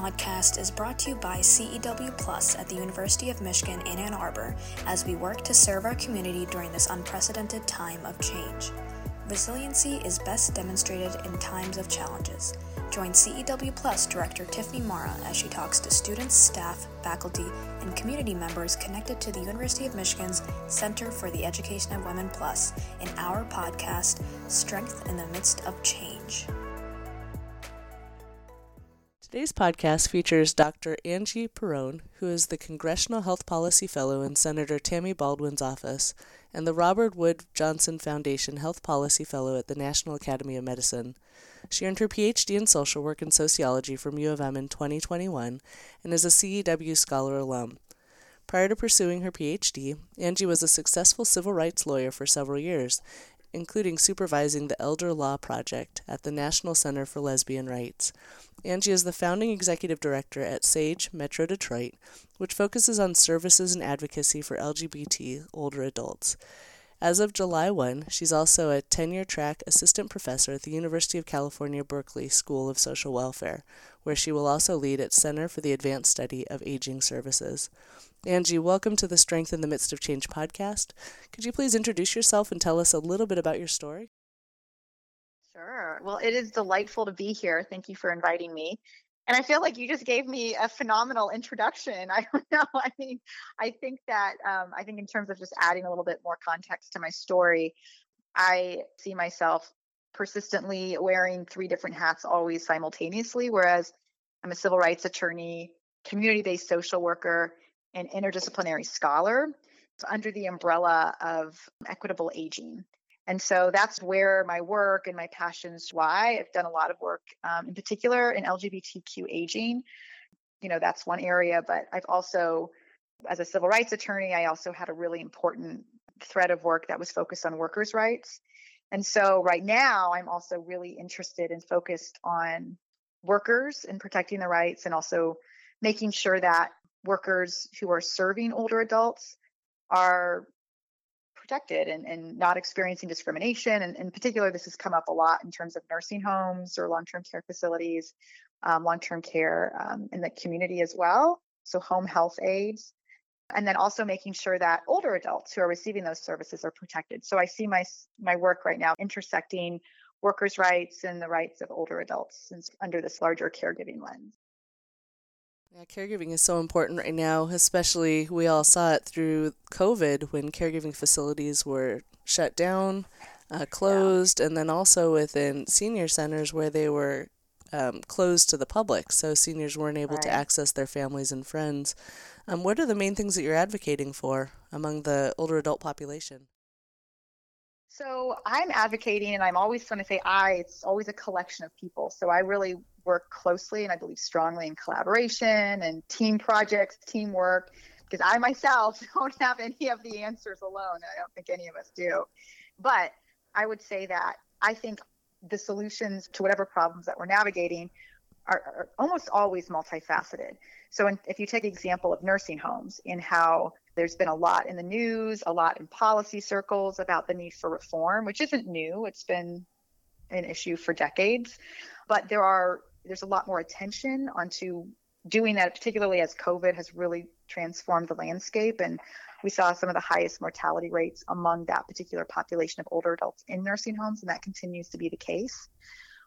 podcast is brought to you by CEW Plus at the University of Michigan in Ann Arbor as we work to serve our community during this unprecedented time of change. Resiliency is best demonstrated in times of challenges. Join CEW Plus Director Tiffany Marra as she talks to students, staff, faculty, and community members connected to the University of Michigan's Center for the Education of Women Plus in our podcast, Strength in the Midst of Change. Today's podcast features Dr. Angie Perone, who is the Congressional Health Policy Fellow in Senator Tammy Baldwin's office and the Robert Wood Johnson Foundation Health Policy Fellow at the National Academy of Medicine. She earned her PhD in social work and sociology from U of M in 2021 and is a CEW Scholar alum. Prior to pursuing her PhD, Angie was a successful civil rights lawyer for several years, including supervising the Elder Law Project at the National Center for Lesbian Rights. Angie is the founding executive director at SAGE Metro Detroit, which focuses on services and advocacy for LGBT older adults. As of July 1, she's also a tenure track assistant professor at the University of California, Berkeley School of Social Welfare, where she will also lead its Center for the Advanced Study of Aging Services. Angie, welcome to the Strength in the Midst of Change podcast. Could you please introduce yourself and tell us a little bit about your story? Sure. Well, it is delightful to be here. Thank you for inviting me. And I feel like you just gave me a phenomenal introduction. I don't know. I mean, I think that um, I think in terms of just adding a little bit more context to my story, I see myself persistently wearing three different hats always simultaneously. Whereas I'm a civil rights attorney, community-based social worker, an interdisciplinary scholar under the umbrella of equitable aging. And so that's where my work and my passions lie. I've done a lot of work, um, in particular in LGBTQ aging. You know, that's one area, but I've also, as a civil rights attorney, I also had a really important thread of work that was focused on workers' rights. And so right now, I'm also really interested and focused on workers and protecting their rights and also making sure that workers who are serving older adults are protected and, and not experiencing discrimination. And in particular, this has come up a lot in terms of nursing homes or long term care facilities, um, long term care um, in the community as well. So, home health aides. And then also making sure that older adults who are receiving those services are protected. So I see my my work right now intersecting workers' rights and the rights of older adults under this larger caregiving lens. Yeah, caregiving is so important right now, especially we all saw it through COVID when caregiving facilities were shut down, uh, closed, yeah. and then also within senior centers where they were um, closed to the public, so seniors weren't able right. to access their families and friends. Um, what are the main things that you're advocating for among the older adult population? So I'm advocating, and I'm always when I say I, it's always a collection of people. So I really work closely and I believe strongly in collaboration and team projects, teamwork, because I myself don't have any of the answers alone. I don't think any of us do. But I would say that I think the solutions to whatever problems that we're navigating are, are almost always multifaceted. So, in, if you take the example of nursing homes and how there's been a lot in the news, a lot in policy circles about the need for reform, which isn't new. It's been an issue for decades. But there are there's a lot more attention onto doing that, particularly as COVID has really transformed the landscape. And we saw some of the highest mortality rates among that particular population of older adults in nursing homes, and that continues to be the case.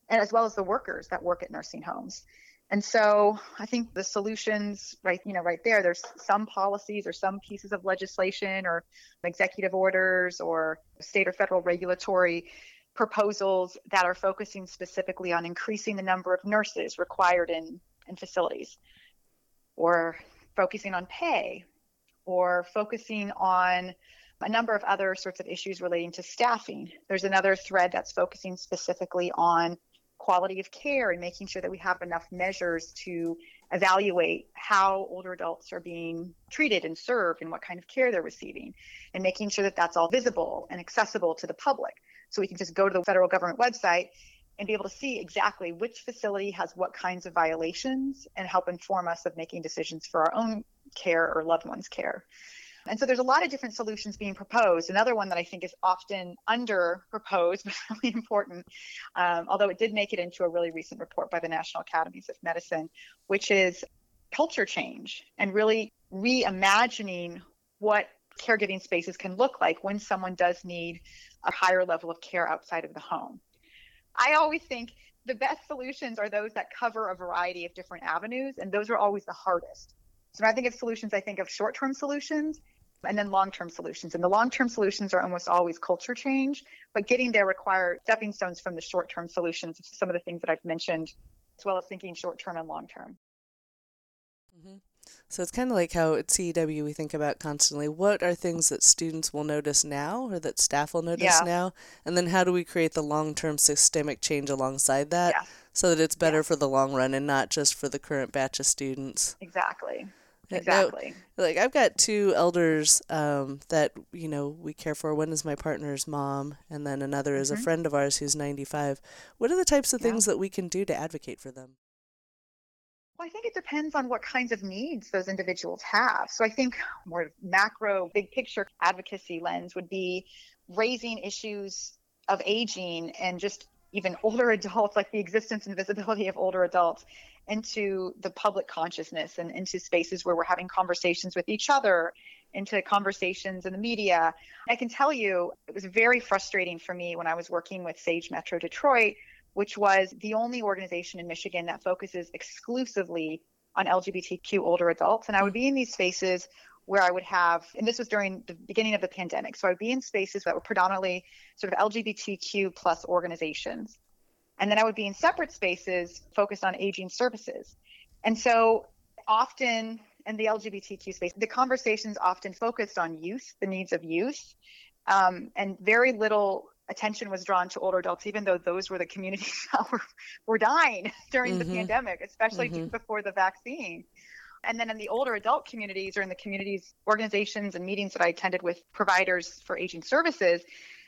And as well as the workers that work at nursing homes. And so I think the solutions right, you know, right there, there's some policies or some pieces of legislation or executive orders or state or federal regulatory proposals that are focusing specifically on increasing the number of nurses required in, in facilities or focusing on pay or focusing on a number of other sorts of issues relating to staffing. There's another thread that's focusing specifically on quality of care and making sure that we have enough measures to evaluate how older adults are being treated and served and what kind of care they're receiving and making sure that that's all visible and accessible to the public so we can just go to the federal government website and be able to see exactly which facility has what kinds of violations and help inform us of making decisions for our own care or loved ones care And so there's a lot of different solutions being proposed. Another one that I think is often under proposed, but really important, um, although it did make it into a really recent report by the National Academies of Medicine, which is culture change and really reimagining what caregiving spaces can look like when someone does need a higher level of care outside of the home. I always think the best solutions are those that cover a variety of different avenues, and those are always the hardest. So when I think of solutions, I think of short term solutions and then long term solutions. And the long term solutions are almost always culture change, but getting there require stepping stones from the short term solutions, some of the things that I've mentioned, as well as thinking short term and long term. Mm-hmm. So it's kind of like how at CEW we think about constantly what are things that students will notice now or that staff will notice yeah. now? And then how do we create the long term systemic change alongside that yeah. so that it's better yeah. for the long run and not just for the current batch of students? Exactly. Exactly. Like I've got two elders um, that you know we care for. One is my partner's mom, and then another mm-hmm. is a mm-hmm. friend of ours who's 95. What are the types of things that we can do to advocate for them? Well, I think it depends on what kinds of needs those individuals have. So I think more macro, big picture advocacy lens would be raising issues of aging and just even older adults, like the existence and visibility of older adults, into the public consciousness and into spaces where we're having conversations with each other, into conversations in the media. I can tell you it was very frustrating for me when I was working with Sage Metro Detroit which was the only organization in Michigan that focuses exclusively on LGBTQ older adults. And I would be in these spaces where I would have, and this was during the beginning of the pandemic. So I would be in spaces that were predominantly sort of LGBTQ plus organizations. And then I would be in separate spaces focused on aging services. And so often in the LGBTQ space, the conversations often focused on youth, the needs of youth, um, and very little attention was drawn to older adults, even though those were the communities that were, were dying during mm-hmm. the pandemic, especially mm-hmm. before the vaccine. And then in the older adult communities or in the communities, organizations, and meetings that I attended with providers for aging services,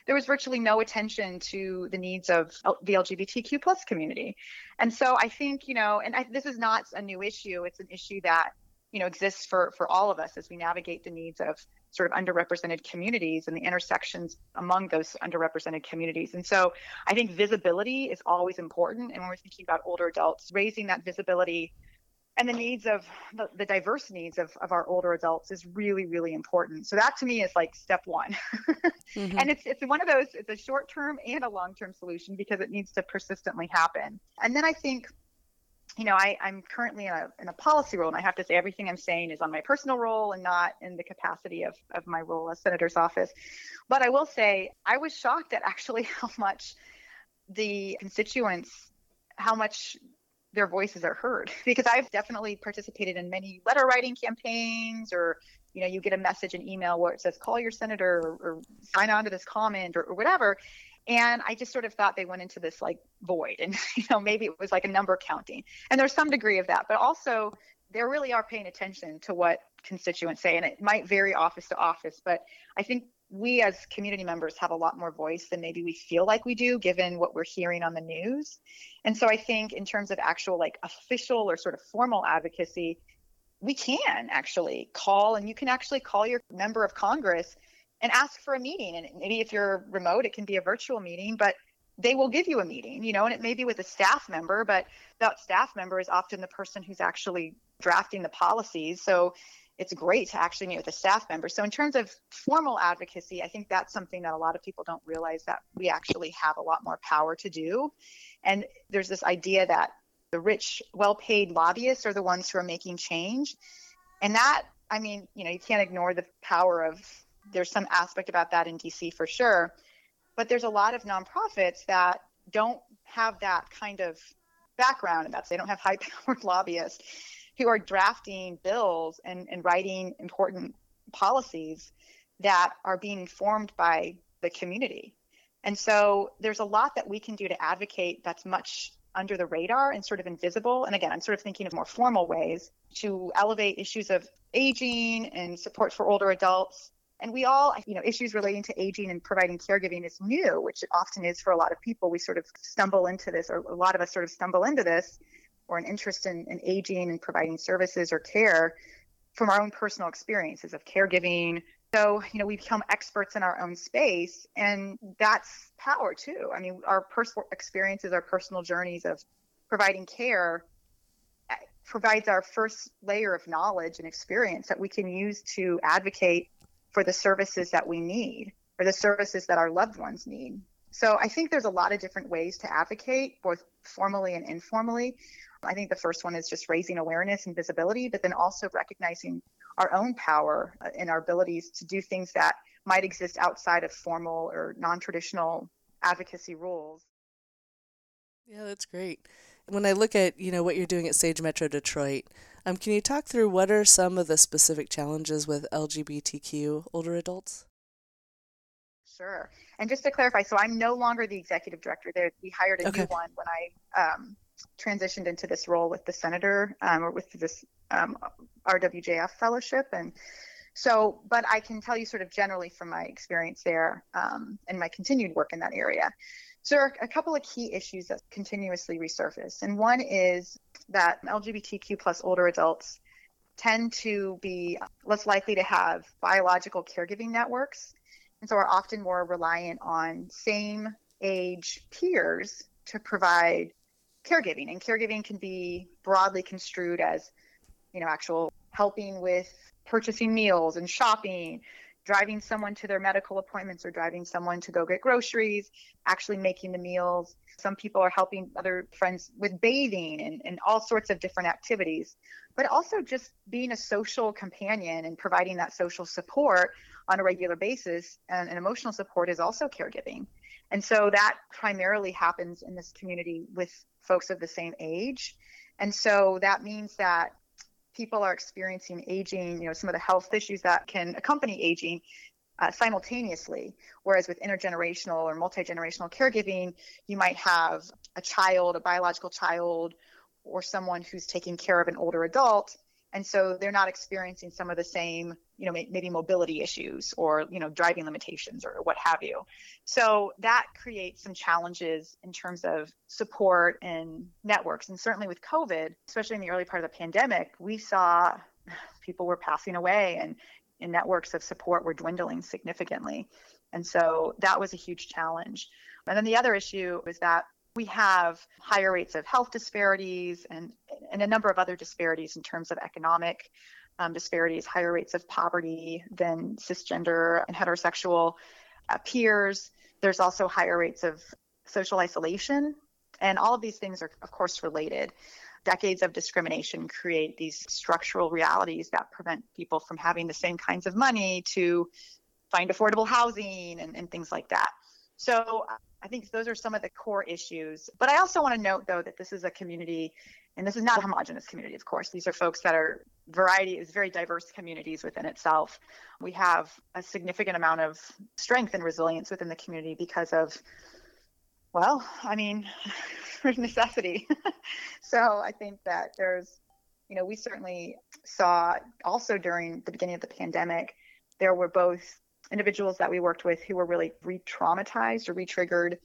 there was virtually no attention to the needs of the LGBTQ plus community. And so I think, you know, and I, this is not a new issue. It's an issue that, you know, exists for, for all of us as we navigate the needs of sort of underrepresented communities and the intersections among those underrepresented communities. And so I think visibility is always important. And when we're thinking about older adults, raising that visibility and the needs of the, the diverse needs of, of our older adults is really, really important. So that to me is like step one. mm-hmm. And it's, it's one of those, it's a short term and a long term solution because it needs to persistently happen. And then I think you know, I, I'm currently in a, in a policy role, and I have to say everything I'm saying is on my personal role and not in the capacity of, of my role as senator's office. But I will say I was shocked at actually how much the constituents, how much their voices are heard. Because I've definitely participated in many letter writing campaigns or you know you get a message an email where it says call your senator or, or sign on to this comment or, or whatever. And i just sort of thought they went into this like void. And you know maybe it was like a number counting. And there's some degree of that. But also they really are paying attention to what constituents say. And it might vary office to office. But i think we as community members have a lot more voice than maybe we feel like we do given what we're hearing on the news and so i think in terms of actual like official or sort of formal advocacy we can actually call and you can actually call your member of congress and ask for a meeting. And maybe if you're remote, it can be a virtual meeting, but they will give you a meeting, you know, and it may be with a staff member, but that staff member is often the person who's actually drafting the policies. So it's great to actually meet with a staff member. So in terms of formal advocacy, I think that's something that a lot of people don't realize that we actually have a lot more power to do. And there's this idea that the rich, well-paid lobbyists are the ones who are making change. And that, I mean, you know, you can't ignore the power of there's some aspect about that in DC for sure. But there's a lot of nonprofits that don't have that kind of background, and that's they don't have high powered lobbyists who are drafting bills and, and writing important policies that are being formed by the community. And so there's a lot that we can do to advocate that's much under the radar and sort of invisible. And again, I'm sort of thinking of more formal ways to elevate issues of aging and support for older adults and we all, you know, issues relating to aging and providing caregiving is new, which it often is for a lot of people. We sort of stumble into this, or a lot of us sort of stumble into this, or an interest in, in aging and providing services or care from our own personal experiences of caregiving. So, you know, we become experts in our own space, and that's power too. I mean, our personal experiences, our personal journeys of providing care eh, provides our first layer of knowledge and experience that we can use to advocate for the services that we need or the services that our loved ones need. So I think there's a lot of different ways to advocate, both formally and informally. I think the first one is just raising awareness and visibility, but then also recognizing our own power and our abilities to do things that might exist outside of formal or non traditional advocacy rules. Yeah, that's great. When I look at you know what you're doing at Sage Metro Detroit, um, can you talk through what are some of the specific challenges with LGBTQ older adults? Sure. And just to clarify, so I'm no longer the executive director there. We hired a okay. new one when I um, transitioned into this role with the senator um, or with this um, RWJF fellowship. And so, but I can tell you sort of generally from my experience there um, and my continued work in that area. So, there are a couple of key issues that continuously resurface. And one is that LGBTQ plus older adults tend to be less likely to have biological caregiving networks and so are often more reliant on same age peers to provide caregiving. And caregiving can be broadly construed as, you know, actual helping with purchasing meals and shopping, driving someone to their medical appointments or driving someone to go get groceries, actually making the meals. Some people are helping other friends with bathing and, and all sorts of different activities, but also just being a social companion and providing that social support on a regular basis and, and emotional support is also caregiving. And so that primarily happens in this community with folks of the same age. And so that means that people are experiencing aging, you know, some of the health issues that can accompany aging uh, simultaneously. Whereas with intergenerational or multi generational caregiving, you might have a child, a biological child, or someone who's taking care of an older adult and so they're not experiencing some of the same you know maybe mobility issues or you know driving limitations or what have you. So that creates some challenges in terms of support and networks. And certainly with covid especially in the early part of the pandemic we saw people were passing away and, and networks of support were dwindling significantly. And so that was a huge challenge. And then the other issue is that we have higher rates of health disparities and, and a number of other disparities in terms of economic um, disparities, higher rates of poverty than cisgender and heterosexual uh, peers. There's also higher rates of social isolation. And all of these things are, of course, related. Decades of discrimination create these structural realities that prevent people from having the same kinds of money to find affordable housing and, and things like that. So uh, I think those are some of the core issues. But I also want to note, though, that this is a community, and this is not a homogenous community, of course. These are folks that are variety is very diverse communities within itself. We have a significant amount of strength and resilience within the community because of, well, I mean, necessity. so I think that there's, you know, we certainly saw also during the beginning of the pandemic, there were both individuals that we worked with who were really re-traumatized or re-triggered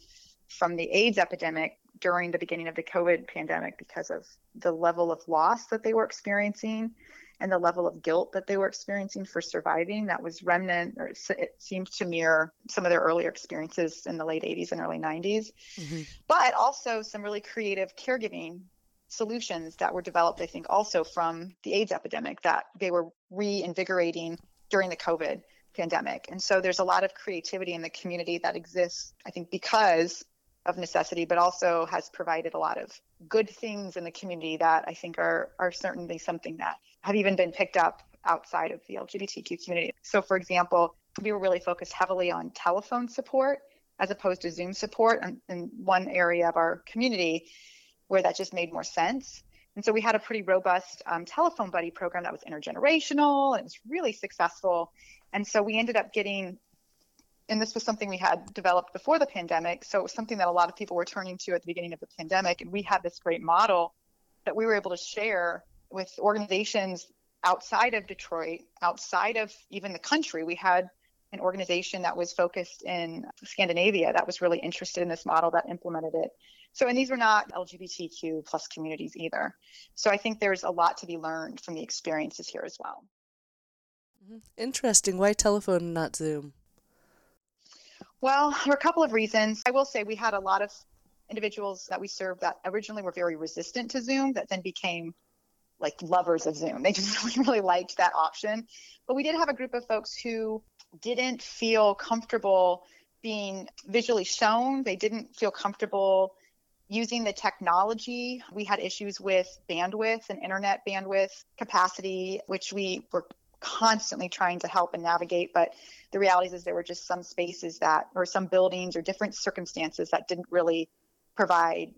from the AIDS epidemic during the beginning of the COVID pandemic because of the level of loss that they were experiencing and the level of guilt that they were experiencing for surviving. That was remnant or it seemed to mirror some of their earlier experiences in the late 80s and early 90s mm-hmm. but also some really creative caregiving solutions that were developed i think also from the aids epidemic that they were reinvigorating during the covid pandemic. And so there's a lot of creativity in the community that exists, I think, because of necessity, but also has provided a lot of good things in the community that I think are are certainly something that have even been picked up outside of the LGBTQ community. So, for example, we were really focused heavily on telephone support as opposed to Zoom support in, one area of our community where that just made more sense. And so we had a pretty robust um, telephone buddy program that was intergenerational and it was really successful. And so we ended up getting, and this was something we had developed before the pandemic. So it was something that a lot of people were turning to at the beginning of the pandemic. And we had this great model that we were able to share with organizations outside of Detroit, outside of even the country. We had an organization that was focused in Scandinavia that was really interested in this model that implemented it. So, and these were not LGBTQ plus communities either. So I think there's a lot to be learned from the experiences here as well. Mm-hmm. Interesting. Why telephone not Zoom? Well, are a couple of reasons. I will say we had a lot of individuals that we served that originally were very resistant to Zoom that then became like lovers of Zoom. They just really, really liked that option. But we did have a group of folks who didn't feel comfortable being visually shown. They didn't feel comfortable using the technology. We had issues with bandwidth and internet bandwidth capacity, which we were constantly trying to help and navigate. But the reality is there were just some spaces that, or some buildings or different circumstances that didn't really provide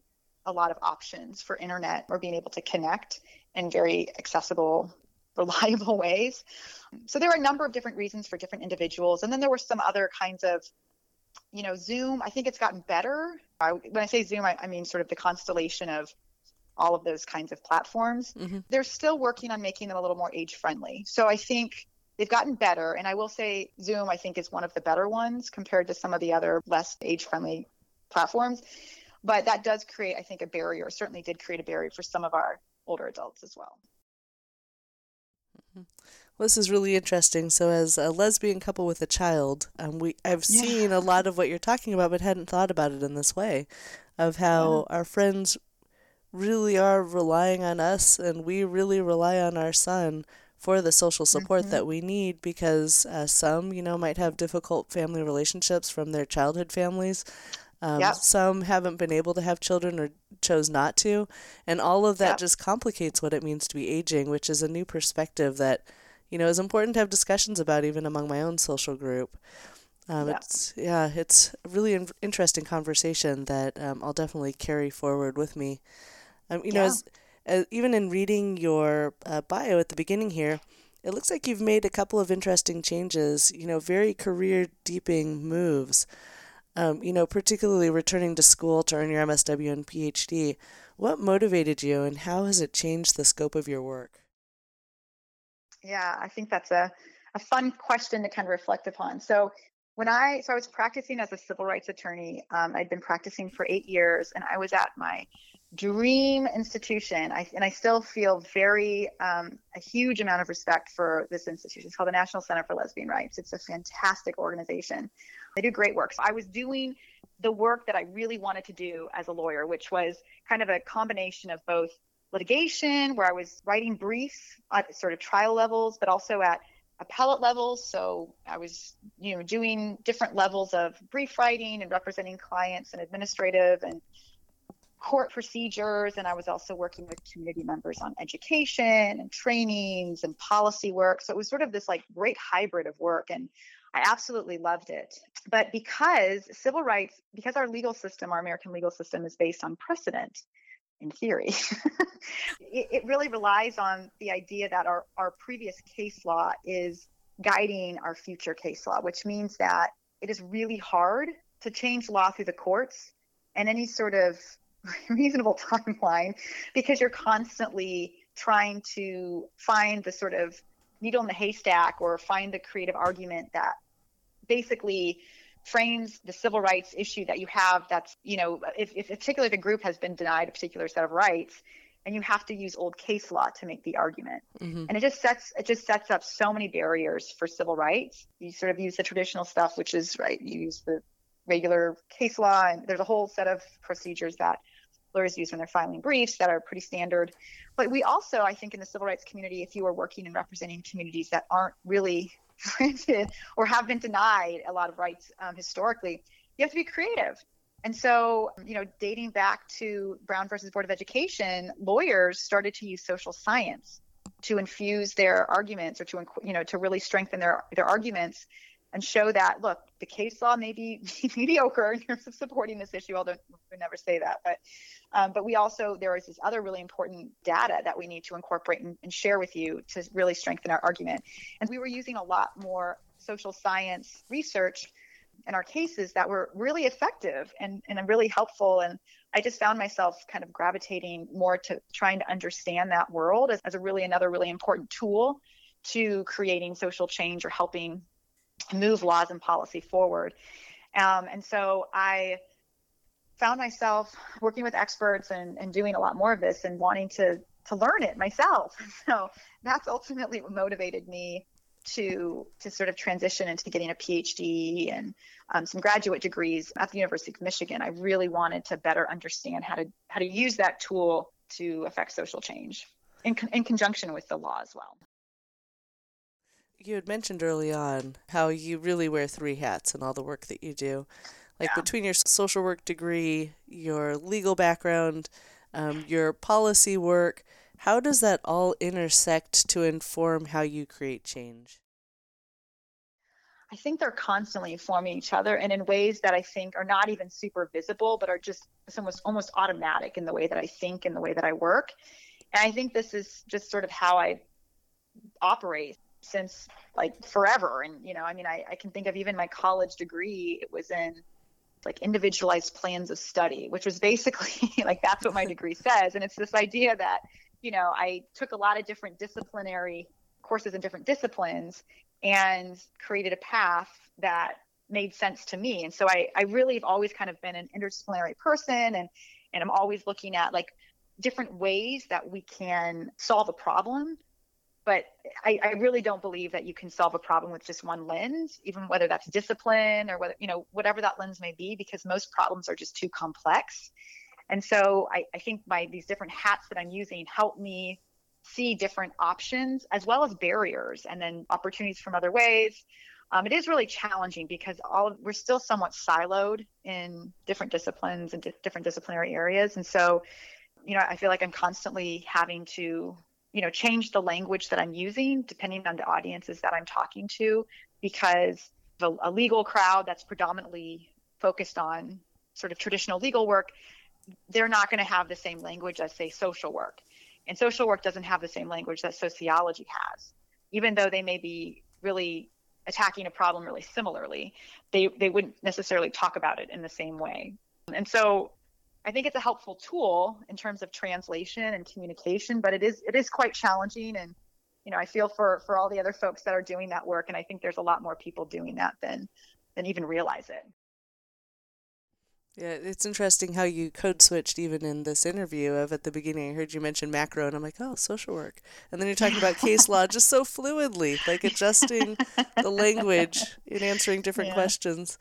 a lot of options for internet or being able to connect in very accessible reliable ways. So there were a number of different reasons for different individuals. And then there were some other kinds of, you know, Zoom, I think it's gotten better. I, when I say Zoom, I, I, mean sort of the constellation of all of those kinds of platforms. Mm-hmm. They're still working on making them a little more age friendly. So I think they've gotten better. And I will say Zoom, I think, is one of the better ones compared to some of the other less age friendly platforms. But that does create, I think, a barrier, certainly did create a barrier for some of our older adults as well. Mm-hmm. Well, this is really interesting. So, as a lesbian couple with a child, um, we I've yeah. seen a lot of what you're talking about, but hadn't thought about it in this way, of how yeah. our friends really are relying on us, and we really rely on our son for the social support mm-hmm. that we need because uh, some, you know, might have difficult family relationships from their childhood families. Um, yep. Some haven't been able to have children or chose not to. And all of that yep. just complicates what it means to be aging, which is a new perspective that, you know, is important to have discussions about even among my own social group. Um, yeah. It's yeah, it's a really in- interesting conversation that um, I'll definitely carry forward with me. Um, you yeah. know, as, as, even in reading your uh, bio at the beginning here, it looks like you've made a couple of interesting changes. You know, very career deeping moves um, you know, particularly returning to school to earn your MSW and PhD, what motivated you and how has it changed the scope of your work? Yeah, I think that's a, a fun question to kind of reflect upon. So when I so I was practicing as a civil rights attorney. Um, I'd been practicing for eight years, and I was at my dream institution. I, and I still feel very um, a huge amount of respect for this institution. It's called the National Center for Lesbian Rights. It's a fantastic organization. They do great work. So I was doing the work that I really wanted to do as a lawyer, which was kind of a combination of both litigation, where I was writing briefs at sort of trial levels, but also at appellate levels. So I was, you know, doing different levels of brief writing and representing clients and administrative and court procedures. And I was also working with community members on education and trainings and policy work. So it was sort of this like great hybrid of work. And I absolutely loved it. But because civil rights, because our legal system, our American legal system is based on precedent, in theory, it, it, really relies on the idea that our, our previous case law is guiding our future case law, which means that it is really hard to change law through the courts and any sort of reasonable timeline because you're constantly trying to find the sort of needle in the haystack or find the creative argument that basically frames the civil rights issue that you have that's you know if, if particularly the group has been denied a particular set of rights and you have to use old case law to make the argument. Mm-hmm. and it just sets it just sets up so many barriers for civil rights. You sort of use the traditional stuff which is right you use the regular case law and there's a whole set of procedures that lawyers use when they're filing briefs that are pretty standard. But we also i think in the civil rights community if you are working and representing communities that aren't really granted or have been denied a lot of rights um, historically, you have to be creative. And so, you know, dating back to Brown versus Board of Education, lawyers started to use social science to infuse their arguments or to, you know, to really strengthen their, their arguments and show that, look, the case law may be mediocre in terms of supporting this issue, although we never say that. But, um, but we also, there is this other really important data that we need to incorporate and, and share with you to really strengthen our argument. And we were using a lot more social science research in our cases that were really effective and, and really helpful. And I just found myself kind of gravitating more to trying to understand that world as, as a really another really important tool to creating social change or helping move laws and policy forward. Um, and so I found myself working with experts and, and doing a lot more of this and wanting to to learn it myself. So that's ultimately what motivated me to to sort of transition into getting a PhD and um, some graduate degrees at the University of Michigan, I really wanted to better understand how to how to use that tool to affect social change in, in conjunction with the law as well. You had mentioned early on how you really wear three hats in all the work that you do. Like yeah. between your social work degree, your legal background, um, your policy work, how does that all intersect to inform how you create change? I think they're constantly informing each other and in ways that I think are not even super visible, but are just almost almost automatic in the way that I think and the way that I work. And I think this is just sort of how I operate since like forever. And you know, I mean, I, I can think of even my college degree. It was in like individualized plans of study, which was basically like that's what my degree says. And it's this idea that you know I took a lot of different disciplinary courses in different disciplines and created a path that made sense to me. And so I, I really have always kind of been an interdisciplinary person and, and I'm always looking at like different ways that we can solve a problem. But I, I really don't believe that you can solve a problem with just one lens, even whether that's discipline or whether, you know, whatever that lens may be, because most problems are just too complex. And so I, I think my these different hats that I'm using help me see different options as well as barriers and then opportunities from other ways. Um, it is really challenging because all we're still somewhat siloed in different disciplines and di- different disciplinary areas, and so you know I feel like I'm constantly having to you know change the language that I'm using depending on the audiences that I'm talking to because a, a legal crowd that's predominantly focused on sort of traditional legal work, they're not going to have the same language as say social work and social work doesn't have the same language that sociology has. Even though they may be really attacking a problem really similarly, they, they wouldn't necessarily talk about it in the same way. And so I think it's a helpful tool in terms of translation and communication, but it is it is quite challenging and you know, I feel for for all the other folks that are doing that work and I think there's a lot more people doing that than than even realize it. Yeah, it's interesting how you code switched even in this interview of at the beginning. I heard you mention macro, and I'm like, oh, social work. And then you're talking about case law just so fluidly, like adjusting the language in answering different yeah. questions.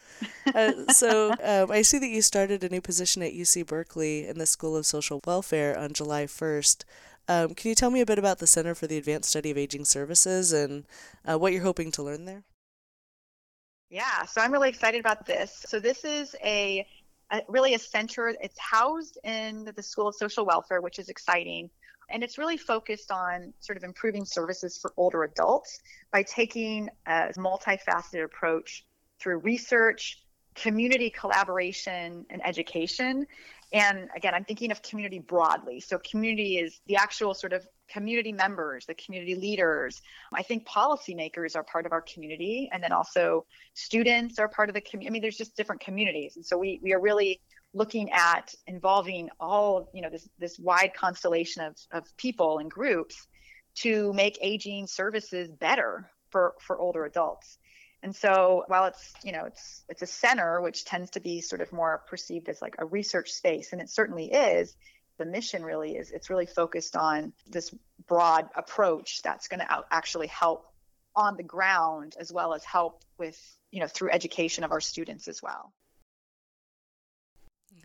Uh, so um, I see that you started a new position at UC Berkeley in the School of Social Welfare on July 1st. Um, can you tell me a bit about the Center for the Advanced Study of Aging Services and uh, what you're hoping to learn there? Yeah, so I'm really excited about this. So this is a really a center. It's housed in the School of Social Welfare, which is exciting. And it's really focused on sort of improving services for older adults by taking a multifaceted approach through research, community collaboration, and education. And again, I'm thinking of community broadly. So, community is the actual sort of community members, the community leaders. I think policymakers are part of our community, and then also students are part of the community. I mean, there's just different communities, and so we we are really looking at involving all you know this this wide constellation of of people and groups to make aging services better for for older adults. And so while it's, you know, it's it's a center which tends to be sort of more perceived as like a research space and it certainly is, the mission really is it's really focused on this broad approach that's going to actually help on the ground as well as help with, you know, through education of our students as well.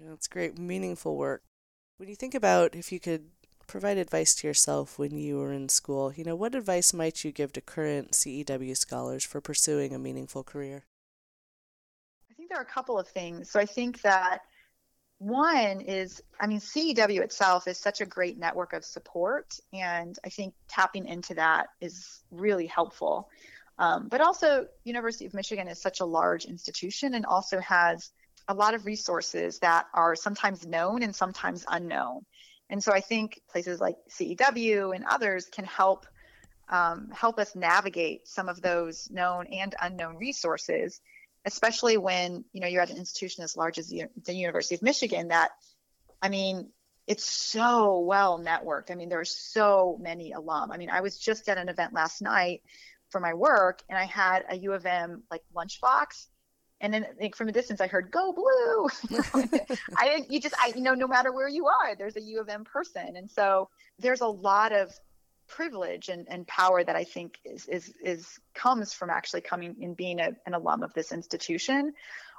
That's great, meaningful work. When you think about if you could provide advice to yourself when you were in school, you know, what advice might you give to current CEW scholars for pursuing a meaningful career? I think there are a couple of things. So I think that one is, I mean, CEW itself is such a great network of support, and I think tapping into that is really helpful. Um, but also, University of Michigan is such a large institution and also has a lot of resources that are sometimes known and sometimes unknown. And so I think places like CEW and others can help um, help us navigate some of those known and unknown resources, especially when you know you're at an institution as large as the, the University of Michigan. That, I mean, it's so well networked. I mean, there are so many alum. I mean, I was just at an event last night for my work, and I had a U of M like lunchbox and then like, from a distance i heard go blue i you just i you know no matter where you are there's a u of m person and so there's a lot of privilege and, and power that I think is, is, is comes from actually coming and being a, an alum of this institution,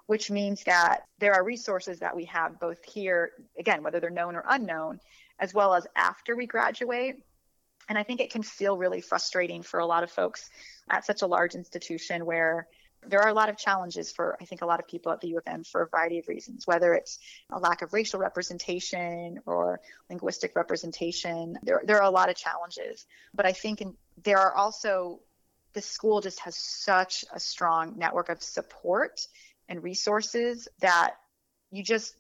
which means that there are resources that we have both here, again, whether they're known or unknown, as well as after we graduate. And I think it can feel really frustrating for a lot of folks at such a large institution where there are a lot of challenges for I think a lot of people at the U of M for a variety of reasons, whether it's a lack of racial representation or linguistic representation. There, there are a lot of challenges, but I think in, there are also the school just has such a strong network of support and resources that you just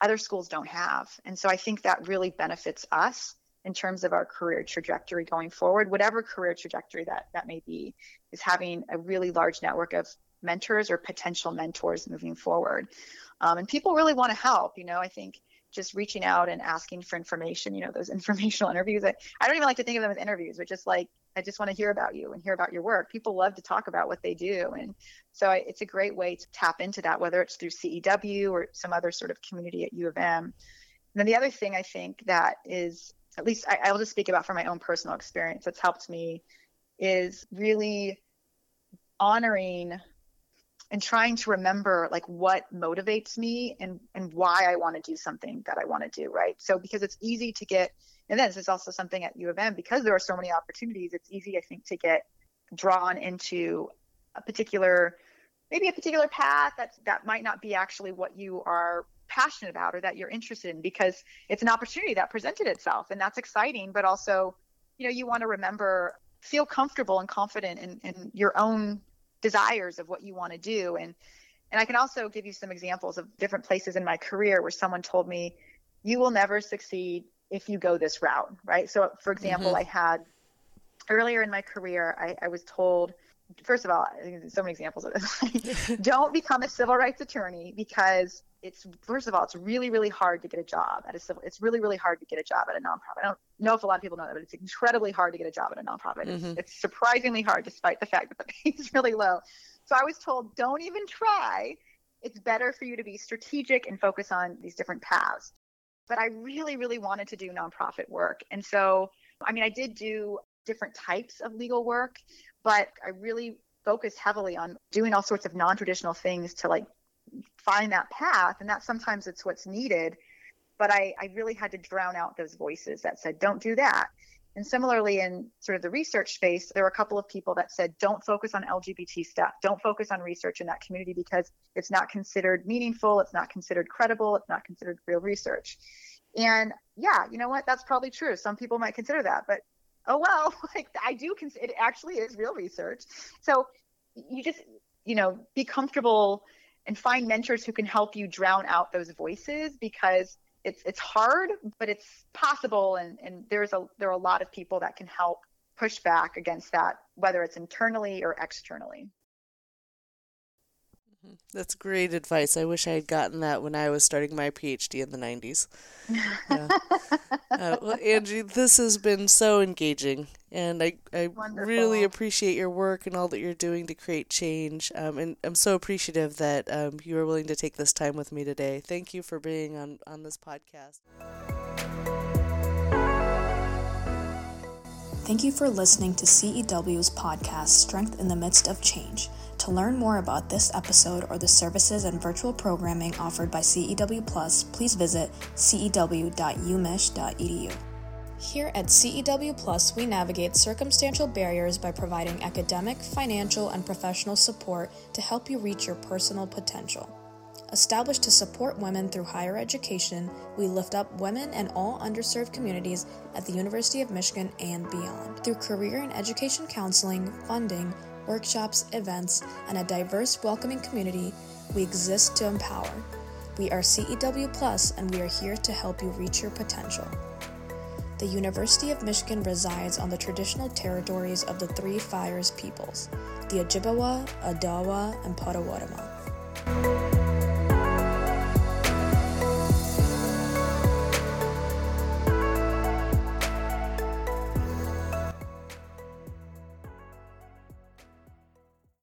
other schools don't have. And so I think that really benefits us in terms of our career trajectory going forward, whatever career trajectory that that may be, is having a really large network of mentors or potential mentors moving forward. Um, and people really want to help. You know, I think just reaching out and asking for information, you know, those informational interviews. I, I don't even like to think of them as interviews, but just like, I just want to hear about you and hear about your work. People love to talk about what they do. And so I, it's a great way to tap into that, whether it's through CEW or some other sort of community at U of M. And then the other thing I think that is at least I, I'll just speak about from my own personal experience that's helped me is really honoring and trying to remember like what motivates me and and why I want to do something that I want to do, right? So because it's easy to get and this is also something at U of M because there are so many opportunities, it's easy I think to get drawn into a particular maybe a particular path that that might not be actually what you are passionate about or that you're interested in because it's an opportunity that presented itself and that's exciting but also you know you want to remember feel comfortable and confident in, in your own desires of what you want to do and and i can also give you some examples of different places in my career where someone told me you will never succeed if you go this route right so for example mm-hmm. i had earlier in my career I, I was told first of all, so many examples of this. don't become a civil rights attorney because it's first of all, it's really, really hard to get a job at a civil. It's really, really hard to get a job at a nonprofit. I don't know if a lot of people know that, but it's incredibly hard to get a job at a nonprofit. Mm-hmm. It's, it's surprisingly hard, despite the fact that the pay is really low. So I was told, don't even try. It's better for you to be strategic and focus on these different paths. But I really, really wanted to do nonprofit work, and so I mean, I did do different types of legal work, but I really focused heavily on doing all sorts of non-traditional things to like find that path and that sometimes it's what's needed but I, I really had to drown out those voices that said don't do that. And similarly in sort of the research space there were a couple of people that said don't focus on lgbt stuff. Don't focus on research in that community because it's not considered meaningful it's not considered credible it's not considered real research. And yeah you know what? That's probably true. Some people might consider that but oh well like i do consider it actually is real research. So you just you know be comfortable and find mentors who can help you drown out those voices because it's it's hard but it's possible and and there's a there are a lot of people that can help push back against that whether it's internally or externally. That's great advice. I wish I had gotten that when I was starting my PhD in the 90s. Yeah. uh, well, Angie, this has been so engaging, and I, I really appreciate your work and all that you're doing to create change. Um, and I'm so appreciative that um, you are willing to take this time with me today. Thank you for being on, on this podcast. Thank you for listening to CEW's podcast, Strength in the Midst of Change. To learn more about this episode or the services and virtual programming offered by CEW Plus, please visit cew.umich.edu. Here at CEW Plus, we navigate circumstantial barriers by providing academic, financial, and professional support to help you reach your personal potential. Established to support women through higher education, we lift up women and all underserved communities at the University of Michigan and beyond. Through career and education counseling, funding, workshops, events, and a diverse, welcoming community, we exist to empower. We are CEW Plus, and we are here to help you reach your potential. The University of Michigan resides on the traditional territories of the Three Fires peoples, the Ojibwa, Odawa, and Potawatomi.